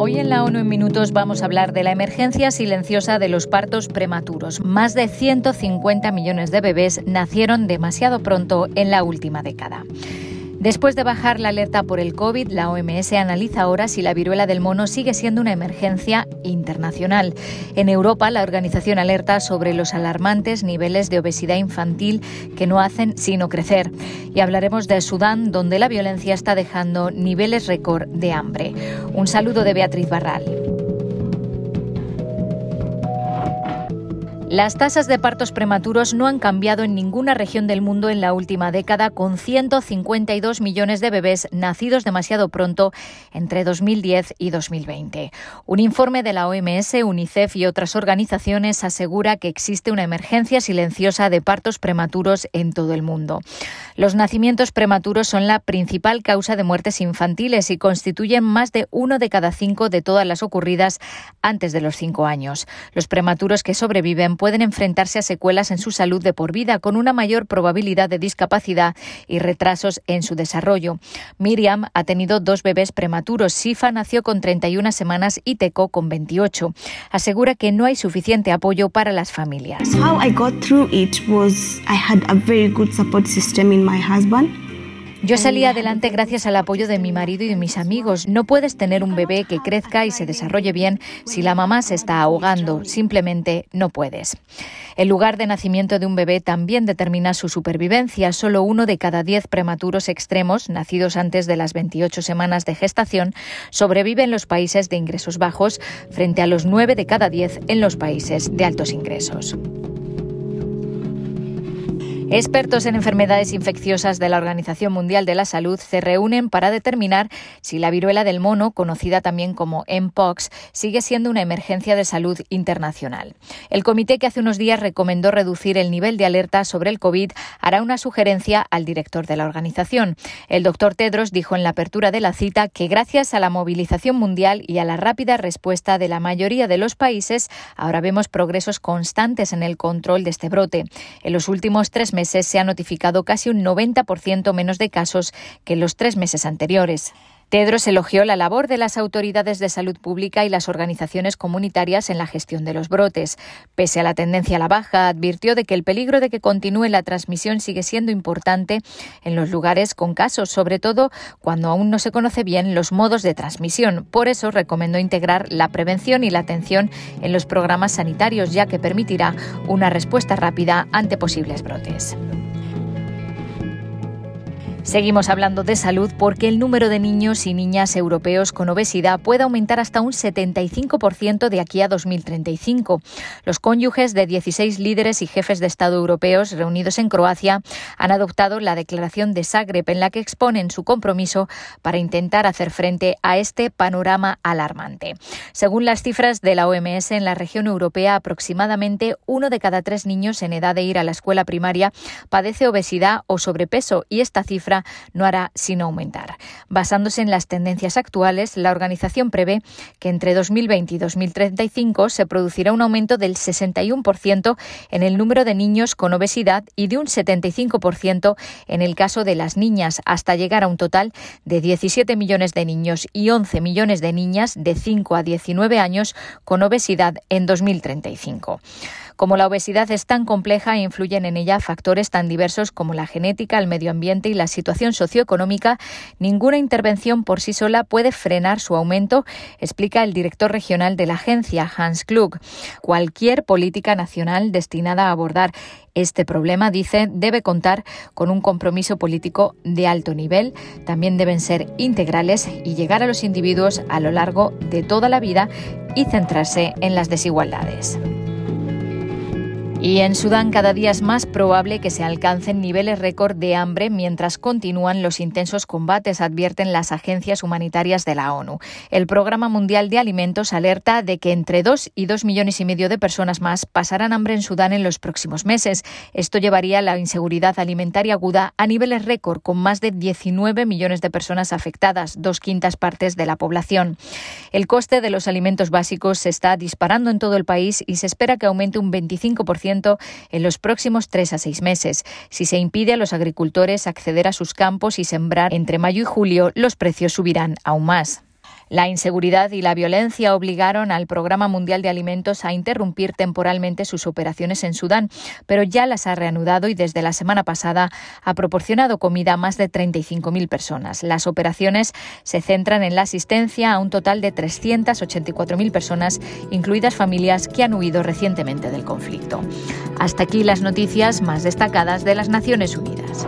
Hoy en la ONU en Minutos vamos a hablar de la emergencia silenciosa de los partos prematuros. Más de 150 millones de bebés nacieron demasiado pronto en la última década. Después de bajar la alerta por el COVID, la OMS analiza ahora si la viruela del mono sigue siendo una emergencia internacional. En Europa, la organización alerta sobre los alarmantes niveles de obesidad infantil que no hacen sino crecer. Y hablaremos de Sudán, donde la violencia está dejando niveles récord de hambre. Un saludo de Beatriz Barral. Las tasas de partos prematuros no han cambiado en ninguna región del mundo en la última década, con 152 millones de bebés nacidos demasiado pronto entre 2010 y 2020. Un informe de la OMS, UNICEF y otras organizaciones asegura que existe una emergencia silenciosa de partos prematuros en todo el mundo. Los nacimientos prematuros son la principal causa de muertes infantiles y constituyen más de uno de cada cinco de todas las ocurridas antes de los cinco años. Los prematuros que sobreviven pueden enfrentarse a secuelas en su salud de por vida, con una mayor probabilidad de discapacidad y retrasos en su desarrollo. Miriam ha tenido dos bebés prematuros. Sifa nació con 31 semanas y Teco con 28. Asegura que no hay suficiente apoyo para las familias. How I got through it was I had a very good support system in my husband. Yo salí adelante gracias al apoyo de mi marido y de mis amigos. No puedes tener un bebé que crezca y se desarrolle bien si la mamá se está ahogando. Simplemente no puedes. El lugar de nacimiento de un bebé también determina su supervivencia. Solo uno de cada diez prematuros extremos, nacidos antes de las 28 semanas de gestación, sobrevive en los países de ingresos bajos, frente a los nueve de cada diez en los países de altos ingresos. Expertos en enfermedades infecciosas de la Organización Mundial de la Salud se reúnen para determinar si la viruela del mono, conocida también como Mpox, sigue siendo una emergencia de salud internacional. El comité que hace unos días recomendó reducir el nivel de alerta sobre el COVID hará una sugerencia al director de la organización. El doctor Tedros dijo en la apertura de la cita que gracias a la movilización mundial y a la rápida respuesta de la mayoría de los países, ahora vemos progresos constantes en el control de este brote. En los últimos tres meses se ha notificado casi un 90% menos de casos que en los tres meses anteriores. Tedros elogió la labor de las autoridades de salud pública y las organizaciones comunitarias en la gestión de los brotes. Pese a la tendencia a la baja, advirtió de que el peligro de que continúe la transmisión sigue siendo importante en los lugares con casos, sobre todo cuando aún no se conoce bien los modos de transmisión. Por eso recomendó integrar la prevención y la atención en los programas sanitarios, ya que permitirá una respuesta rápida ante posibles brotes. Seguimos hablando de salud porque el número de niños y niñas europeos con obesidad puede aumentar hasta un 75% de aquí a 2035. Los cónyuges de 16 líderes y jefes de Estado europeos reunidos en Croacia han adoptado la Declaración de Zagreb en la que exponen su compromiso para intentar hacer frente a este panorama alarmante. Según las cifras de la OMS, en la región europea aproximadamente uno de cada tres niños en edad de ir a la escuela primaria padece obesidad o sobrepeso y esta cifra no hará sino aumentar. Basándose en las tendencias actuales, la organización prevé que entre 2020 y 2035 se producirá un aumento del 61% en el número de niños con obesidad y de un 75% en el caso de las niñas, hasta llegar a un total de 17 millones de niños y 11 millones de niñas de 5 a 19 años con obesidad en 2035. Como la obesidad es tan compleja e influyen en ella factores tan diversos como la genética, el medio ambiente y la situación socioeconómica, ninguna intervención por sí sola puede frenar su aumento, explica el director regional de la agencia, Hans Klug. Cualquier política nacional destinada a abordar este problema, dice, debe contar con un compromiso político de alto nivel. También deben ser integrales y llegar a los individuos a lo largo de toda la vida y centrarse en las desigualdades. Y en Sudán cada día es más probable que se alcancen niveles récord de hambre mientras continúan los intensos combates, advierten las agencias humanitarias de la ONU. El Programa Mundial de Alimentos alerta de que entre 2 y 2 millones y medio de personas más pasarán hambre en Sudán en los próximos meses. Esto llevaría la inseguridad alimentaria aguda a niveles récord, con más de 19 millones de personas afectadas, dos quintas partes de la población. El coste de los alimentos básicos se está disparando en todo el país y se espera que aumente un 25% en los próximos tres a seis meses. Si se impide a los agricultores acceder a sus campos y sembrar entre mayo y julio, los precios subirán aún más. La inseguridad y la violencia obligaron al Programa Mundial de Alimentos a interrumpir temporalmente sus operaciones en Sudán, pero ya las ha reanudado y desde la semana pasada ha proporcionado comida a más de 35.000 personas. Las operaciones se centran en la asistencia a un total de 384.000 personas, incluidas familias que han huido recientemente del conflicto. Hasta aquí las noticias más destacadas de las Naciones Unidas.